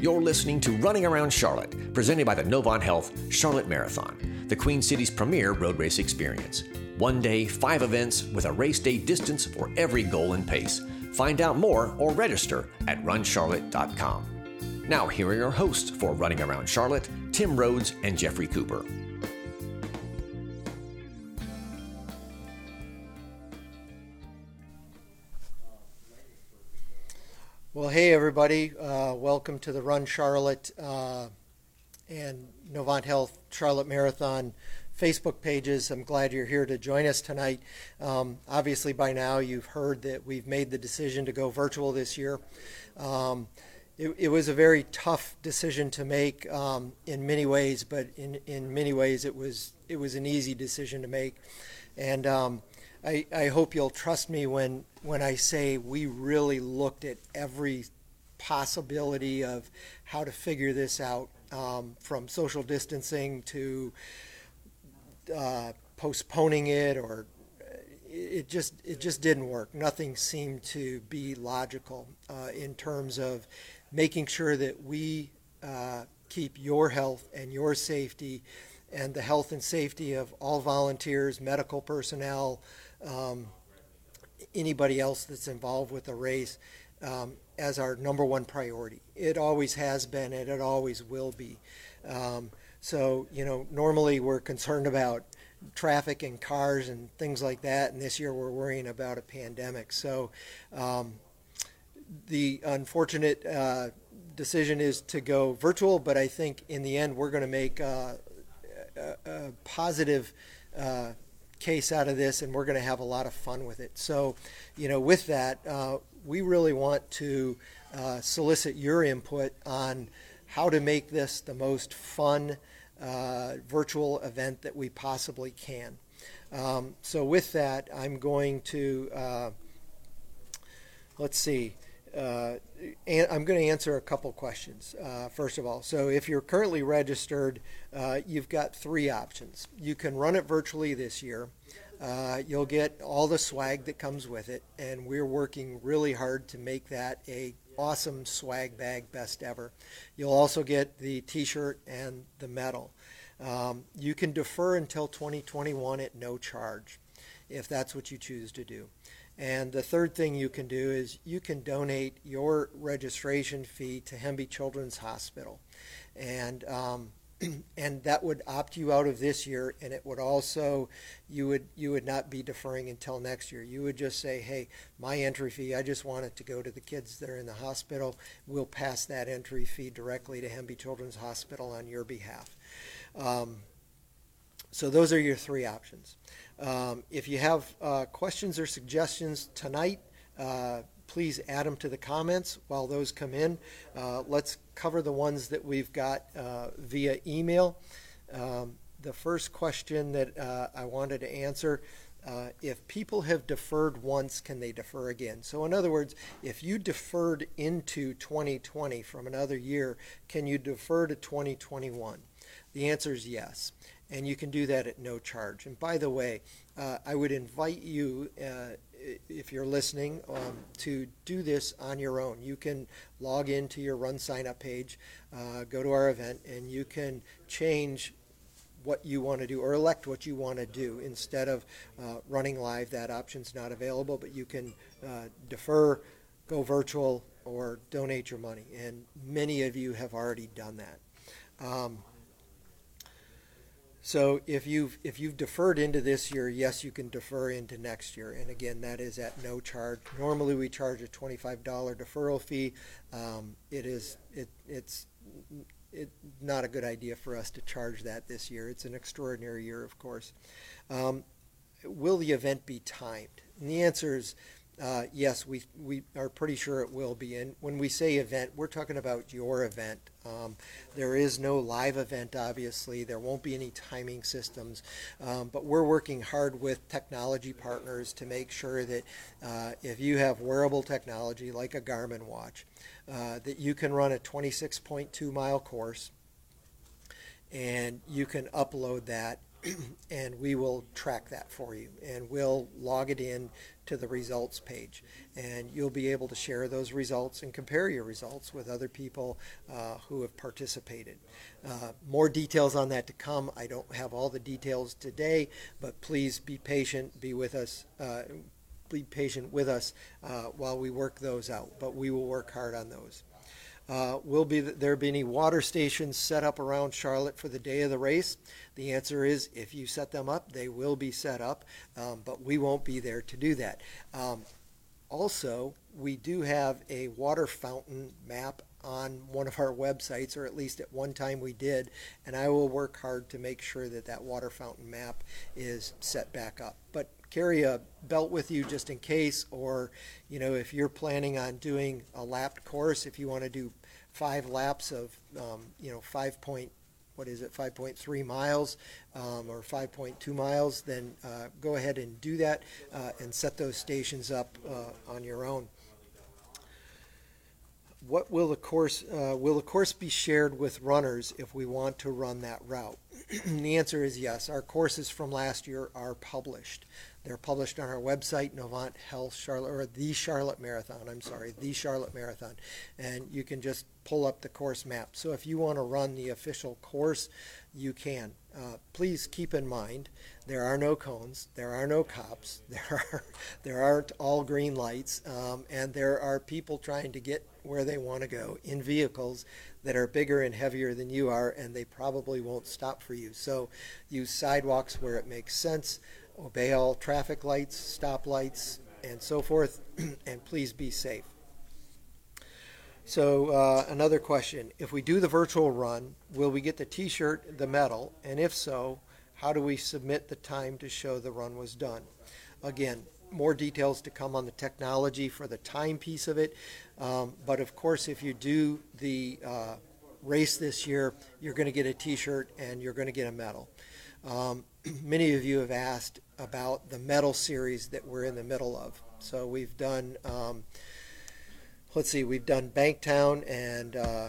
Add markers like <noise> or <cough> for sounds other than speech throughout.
You're listening to Running Around Charlotte, presented by the Novant Health Charlotte Marathon, the Queen City's premier road race experience. One day, five events with a race day distance for every goal and pace. Find out more or register at runcharlotte.com. Now, here are your hosts for Running Around Charlotte Tim Rhodes and Jeffrey Cooper. Well, hey everybody, uh, welcome to the Run Charlotte uh, and Novant Health Charlotte Marathon Facebook pages. I'm glad you're here to join us tonight. Um, obviously, by now you've heard that we've made the decision to go virtual this year. Um, it, it, was a very tough decision to make um, in many ways, but in, in many ways it was it was an easy decision to make, and um, I, I hope you'll trust me when when I say we really looked at every possibility of how to figure this out, um, from social distancing to uh, postponing it or it just it just didn't work. Nothing seemed to be logical uh, in terms of making sure that we uh, keep your health and your safety and the health and safety of all volunteers, medical personnel, um, anybody else that's involved with the race um, as our number one priority. It always has been, and it always will be. Um, so you know, normally we're concerned about traffic and cars and things like that. And this year we're worrying about a pandemic. So um, the unfortunate uh, decision is to go virtual, but I think in the end we're going to make uh, a, a, positive uh, case out of this and we're going to have a lot of fun with it. So, you know, with that, uh, we really want to uh, solicit your input on how to make this the most fun uh, virtual event that we possibly can. Um, so with that, I'm going to, uh, let's see, uh, I'm going to answer a couple questions, uh, first of all. So if you're currently registered, uh, you've got three options. You can run it virtually this year. Uh, you'll get all the swag that comes with it, and we're working really hard to make that a awesome swag bag, best ever. You'll also get the T-shirt and the medal. Um, you can defer until 2021 at no charge, if that's what you choose to do. And the third thing you can do is you can donate your registration fee to Hemby Children's Hospital, and um, <clears throat> and that would opt you out of this year and it would also you would you would not be deferring until next year. You would just say hey my entry fee i just want it to go to the kids that are in the hospital. We'll pass that entry fee directly to hemby children's hospital on your behalf. Um, so those are your three options um, if you have uh, questions or suggestions tonight uh, please add them to the comments while those come in. Uh, let's cover the ones that we've got uh, via email. Um, the first question that uh, I wanted to answer uh, if people have deferred once, can they defer again? So, in other words, if you deferred into 2020 from another year, can you defer to 2021? The answer is yes. And you can do that at no charge. And by the way, uh, I would invite you uh, if you're listening, um, to do this on your own. You can log into your Run Sign Up page, uh, go to our event, and you can change what you want to do or elect what you want to do instead of uh, running live. That option's not available, but you can uh, defer, go virtual, or donate your money. And many of you have already done that. Um, so if you've if you've deferred into this year, yes, you can defer into next year, and again, that is at no charge. Normally, we charge a twenty-five dollar deferral fee. Um, it is it it's it not a good idea for us to charge that this year. It's an extraordinary year, of course. Um, will the event be timed? And the answer is uh, yes, we, we are pretty sure it will be. And when we say event, we're talking about your event. Um, there is no live event, obviously. There won't be any timing systems. Um, but we're working hard with technology partners to make sure that uh, if you have wearable technology like a Garmin watch, uh, that you can run a 26.2 mile course and you can upload that <clears throat> and we will track that for you and we'll log it in to the results page. And you'll be able to share those results and compare your results with other people uh, who have participated. Uh, more details on that to come. I don't have all the details today, but please be patient, be with us. Uh, be patient with us uh, while we work those out, but we will work hard on those. Uh, will be there be any water stations set up around Charlotte for the day of the race? The answer is if you set them up, they will be set up, um, but we won't be there to do that. Um, also, we do have a water fountain map on one of our websites, or at least at one time we did, and I will work hard to make sure that that water fountain map is set back up. But carry a belt with you just in case, or you know, if you're planning on doing a lapped course, if you want to do five laps of, um, you know, five point, what is it, 5.3 miles um, or 5.2 miles, then uh, go ahead and do that uh, and set those stations up uh, on your own. What will the course uh, will the course be shared with runners if we want to run that route? <clears throat> the answer is yes. Our courses from last year are published. They're published on our website, Novant Health Charlotte, or the Charlotte Marathon. I'm sorry, the Charlotte Marathon, and you can just pull up the course map. So if you want to run the official course, you can. Uh, please keep in mind there are no cones, there are no cops, <laughs> there are there aren't all green lights, um, and there are people trying to get where they want to go in vehicles that are bigger and heavier than you are, and they probably won't stop for you. So use sidewalks where it makes sense obey all traffic lights, stop lights, and so forth, <clears throat> and please be safe. So, uh, another question if we do the virtual run, will we get the t shirt, the medal? And if so, how do we submit the time to show the run was done? Again, more details to come on the technology for the time piece of it. Um, but of course, if you do the uh, race this year, you're going to get a t shirt and you're going to get a medal. Um, <clears throat> many of you have asked about the medal series that we're in the middle of. So we've done, um, let's see, we've done Banktown and uh,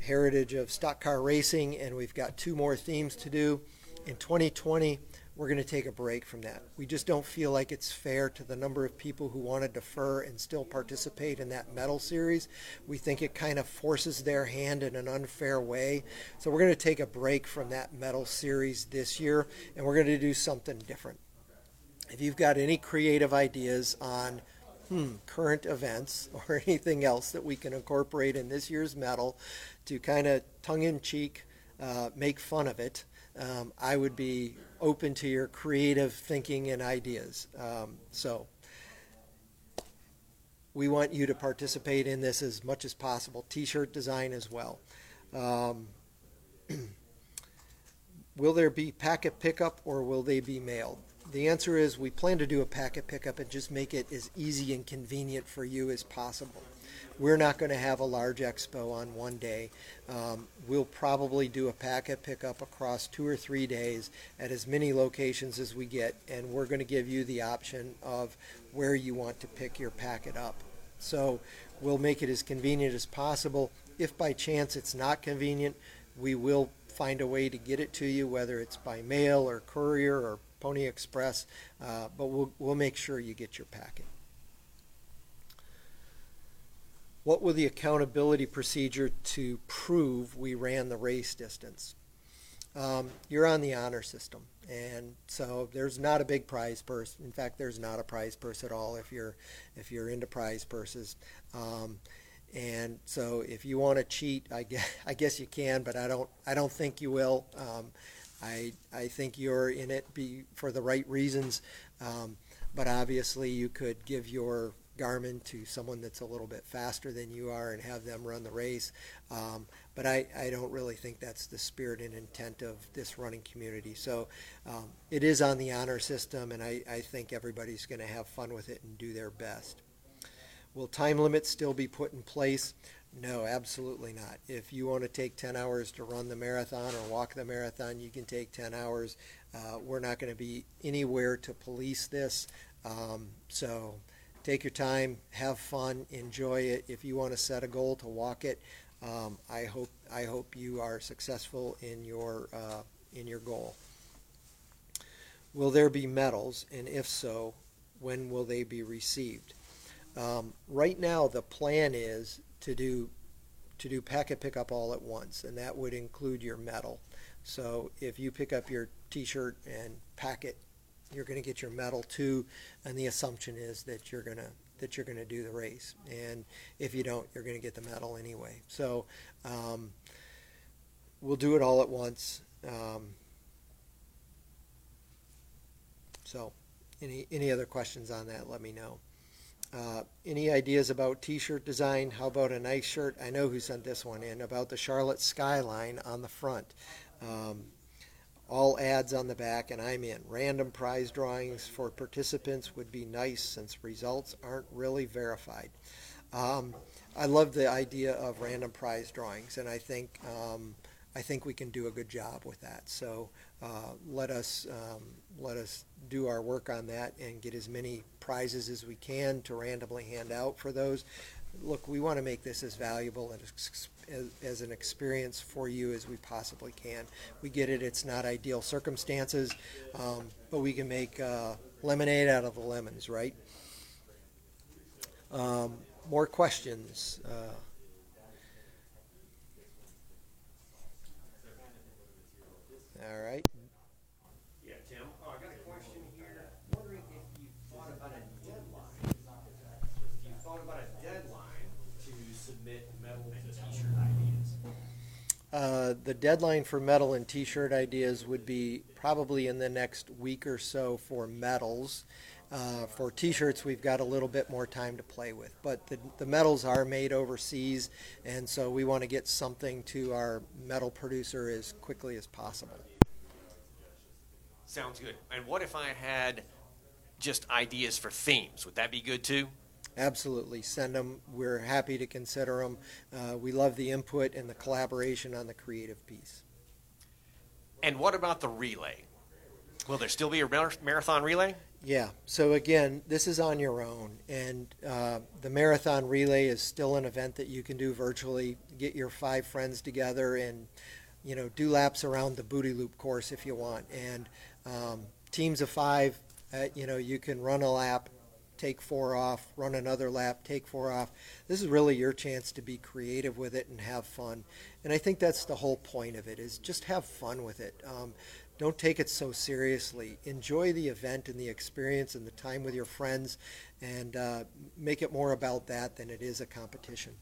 Heritage of Stock Car Racing, and we've got two more themes to do. In 2020, we're going to take a break from that. We just don't feel like it's fair to the number of people who want to defer and still participate in that medal series. We think it kind of forces their hand in an unfair way. So we're going to take a break from that medal series this year and we're going to do something different. If you've got any creative ideas on hmm, current events <laughs> or anything else that we can incorporate in this year's medal to kind of tongue in cheek uh, make fun of it, um, I would be open to your creative thinking and ideas. Um, so we want you to participate in this as much as possible. T-shirt design as well. Um, <clears throat> will there be packet pickup or will they be mailed? The answer is we plan to do a packet pickup and just make it as easy and convenient for you as possible. We're not going to have a large expo on one day. Um, we'll probably do a packet pickup across two or three days at as many locations as we get, and we're going to give you the option of where you want to pick your packet up. So we'll make it as convenient as possible. If by chance it's not convenient, we will find a way to get it to you, whether it's by mail or courier or Pony Express, uh, but we'll, we'll make sure you get your packet. What will the accountability procedure to prove we ran the race distance? Um, you're on the honor system, and so there's not a big prize purse. In fact, there's not a prize purse at all if you're if you're into prize purses. Um, and so, if you want to cheat, I guess, <laughs> I guess you can, but I don't I don't think you will. Um, I I think you're in it be for the right reasons, um, but obviously you could give your Garmin to someone that's a little bit faster than you are and have them run the race. Um, but I, I don't really think that's the spirit and intent of this running community. So um, it is on the honor system, and I, I think everybody's going to have fun with it and do their best. Will time limits still be put in place? No, absolutely not. If you want to take 10 hours to run the marathon or walk the marathon, you can take 10 hours. Uh, we're not going to be anywhere to police this. Um, so take your time, have fun, enjoy it. If you want to set a goal to walk it, um, I hope I hope you are successful in your uh, in your goal. Will there be medals, and if so, when will they be received? Um, right now, the plan is to do to do packet pickup all at once, and that would include your medal. So if you pick up your T-shirt and packet, you're going to get your medal too, and the assumption is that you're going to that you're going to do the race. And if you don't, you're going to get the medal anyway. So um, we'll do it all at once. Um, so any any other questions on that? Let me know. Uh, any ideas about T-shirt design? How about a nice shirt? I know who sent this one in about the Charlotte skyline on the front. Um, all ads on the back, and I'm in. Random prize drawings for participants would be nice since results aren't really verified. Um, I love the idea of random prize drawings, and I think um, I think we can do a good job with that. So uh, let us um, let us do our work on that and get as many prizes as we can to randomly hand out for those. Look, we want to make this as valuable and as as, an experience for you as we possibly can. We get it; it's not ideal circumstances, um, but we can make uh, lemonade out of the lemons, right? Um, more questions. Uh, all right. Yeah, Tim. Oh, I got a question here. Wondering if you thought about a deadline. If you thought about a deadline to submit medal and T-shirt ideas. Uh, the deadline for medal and T-shirt ideas would be probably in the next week or so for medals. Uh, for T-shirts, we've got a little bit more time to play with, but the, the medals are made overseas, and so we want to get something to our medal producer as quickly as possible. Sounds good. And what if I had just ideas for themes? Would that be good too? Absolutely, send them. We're happy to consider them. Uh, we love the input and the collaboration on the creative piece. And what about the relay? Will there still be a mar- marathon relay? Yeah. So again, this is on your own, and uh, the marathon relay is still an event that you can do virtually. Get your five friends together and you know do laps around the booty loop course if you want. And um, teams of five, uh, you know, you can run a lap, take four off, run another lap, take four off. This is really your chance to be creative with it and have fun. And I think that's the whole point of it is just have fun with it. Um, don't take it so seriously. Enjoy the event and the experience and the time with your friends, and uh, make it more about that than it is a competition.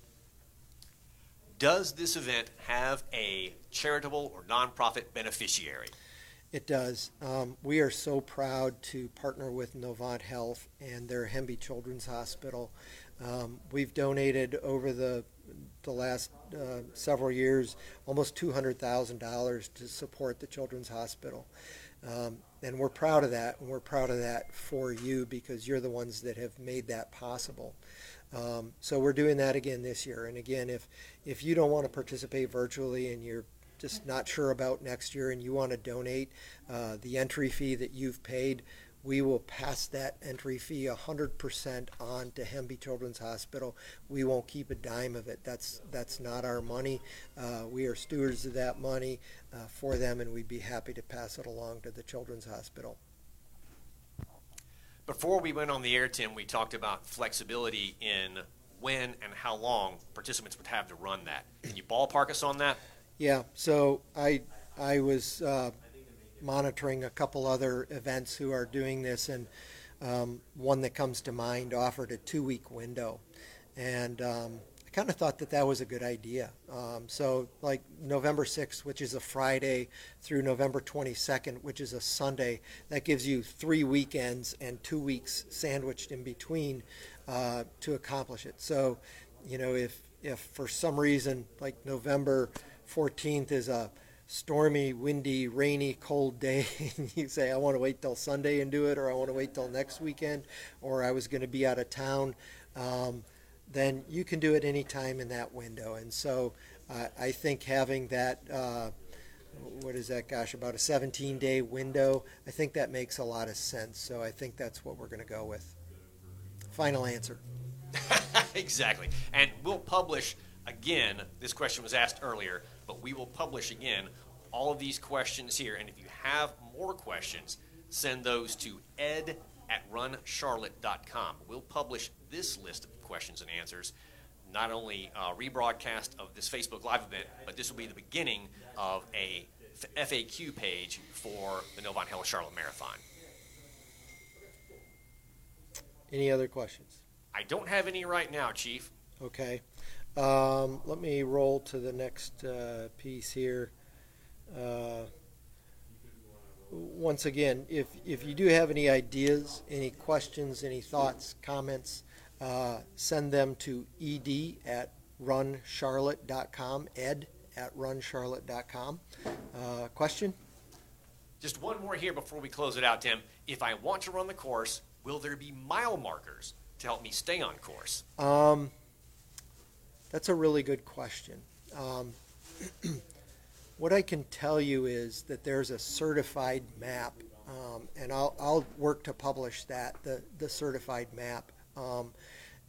Does this event have a charitable or nonprofit beneficiary? It does. Um, we are so proud to partner with Novant Health and their Hemby Children's Hospital. Um, we've donated over the the last uh, several years almost $200,000 to support the Children's Hospital. Um, and we're proud of that, and we're proud of that for you because you're the ones that have made that possible. Um, so we're doing that again this year. And again, if if you don't want to participate virtually and you're just not sure about next year and you want to donate uh, the entry fee that you've paid, we will pass that entry fee 100% on to Hemby Children's Hospital. We won't keep a dime of it. That's that's not our money. Uh, we are stewards of that money uh, for them, and we'd be happy to pass it along to the Children's Hospital. Before we went on the air, Tim, we talked about flexibility in when and how long participants would have to run that. Can you ballpark us on that? Yeah. So I I was uh, monitoring a couple other events who are doing this, and um, one that comes to mind offered a two-week window, and um, I kind of thought that that was a good idea. Um, so, like November 6th, which is a Friday, through November 22nd, which is a Sunday, that gives you three weekends and two weeks sandwiched in between uh, to accomplish it. So, you know, if if for some reason, like November 14th is a stormy, windy, rainy, cold day, <laughs> and you say, I want to wait till Sunday and do it, or I want to wait till next weekend, or I was going to be out of town, um, then you can do it any time in that window. And so uh, I think having that, uh, what is that, gosh, about a 17 day window, I think that makes a lot of sense. So I think that's what we're going to go with. Final answer. <laughs> exactly. And we'll publish again, this question was asked earlier, but we will publish again all of these questions here. And if you have more questions, send those to ed at runcharlotte.com. We'll publish this list of questions and answers, not only uh, rebroadcast of this Facebook Live event, but this will be the beginning of a FAQ page for the Novant Health Charlotte Marathon. Any other questions? I don't have any right now, Chief. Okay. Um, let me roll to the next uh, piece here. Uh, once again, if, if you do have any ideas, any questions, any thoughts, comments, uh, send them to ed at runcharlotte.com, ed at runcharlotte.com. Uh, question? Just one more here before we close it out, Tim. If I want to run the course, will there be mile markers to help me stay on course? Um, that's a really good question. Um, <clears throat> what I can tell you is that there's a certified map, um, and I'll, I'll work to publish that, the, the certified map. Um,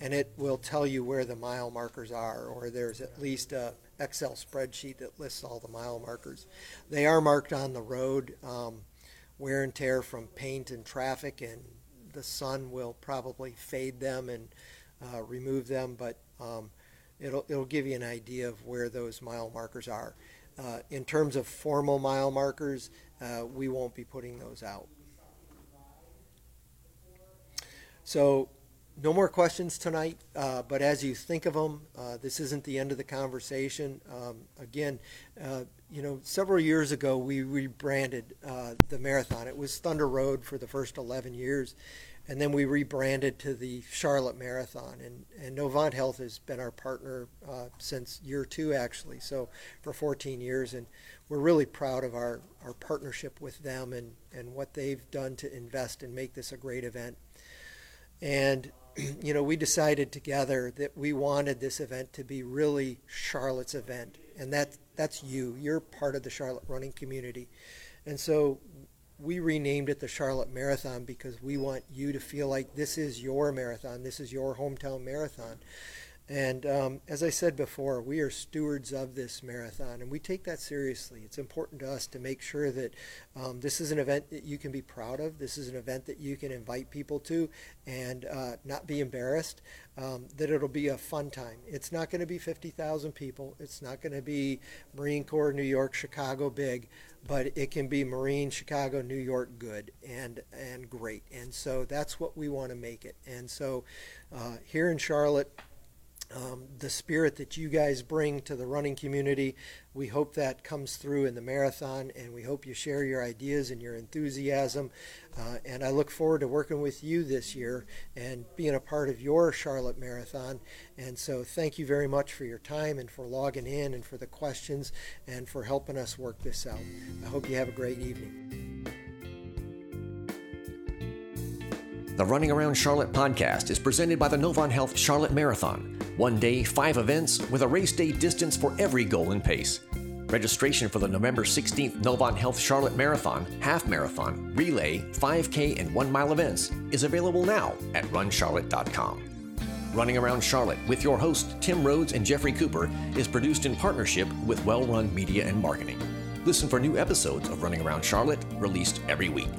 and it will tell you where the mile markers are, or there's at least a Excel spreadsheet that lists all the mile markers. They are marked on the road, um, wear and tear from paint and traffic, and the sun will probably fade them and uh, remove them, but um, it'll it'll give you an idea of where those mile markers are. Uh, in terms of formal mile markers, uh, we won't be putting those out. So no more questions tonight, uh, but as you think of them, uh, this isn't the end of the conversation. Um, again, uh, you know, several years ago we rebranded uh, the marathon. It was Thunder Road for the first 11 years, and then we rebranded to the Charlotte Marathon. And, and Novant Health has been our partner uh, since year two, actually, so for 14 years. And we're really proud of our, our partnership with them and, and what they've done to invest and make this a great event. And <clears throat> you know, we decided together that we wanted this event to be really Charlotte's event, and that that's you. You're part of the Charlotte running community, and so we renamed it the Charlotte Marathon because we want you to feel like this is your marathon, this is your hometown marathon, and um, as I said before, we are stewards of this marathon, and we take that seriously. It's important to us to make sure that um, this is an event that you can be proud of. This is an event that you can invite people to and uh, not be embarrassed. Um, that it'll be a fun time. It's not going to be 50,000 people. It's not going to be Marine Corps, New York, Chicago big, but it can be Marine, Chicago, New York good and and great. And so that's what we want to make it. And so uh, here in Charlotte um, the spirit that you guys bring to the running community. We hope that comes through in the marathon, and we hope you share your ideas and your enthusiasm. Uh, and I look forward to working with you this year and being a part of your Charlotte Marathon. And so, thank you very much for your time and for logging in and for the questions and for helping us work this out. I hope you have a great evening. The Running Around Charlotte podcast is presented by the Novant Health Charlotte Marathon. One day, five events with a race day distance for every goal and pace. Registration for the November 16th Novant Health Charlotte Marathon, Half Marathon, Relay, 5K, and 1 mile events is available now at runcharlotte.com. Running Around Charlotte with your hosts Tim Rhodes and Jeffrey Cooper is produced in partnership with Well Run Media and Marketing. Listen for new episodes of Running Around Charlotte released every week.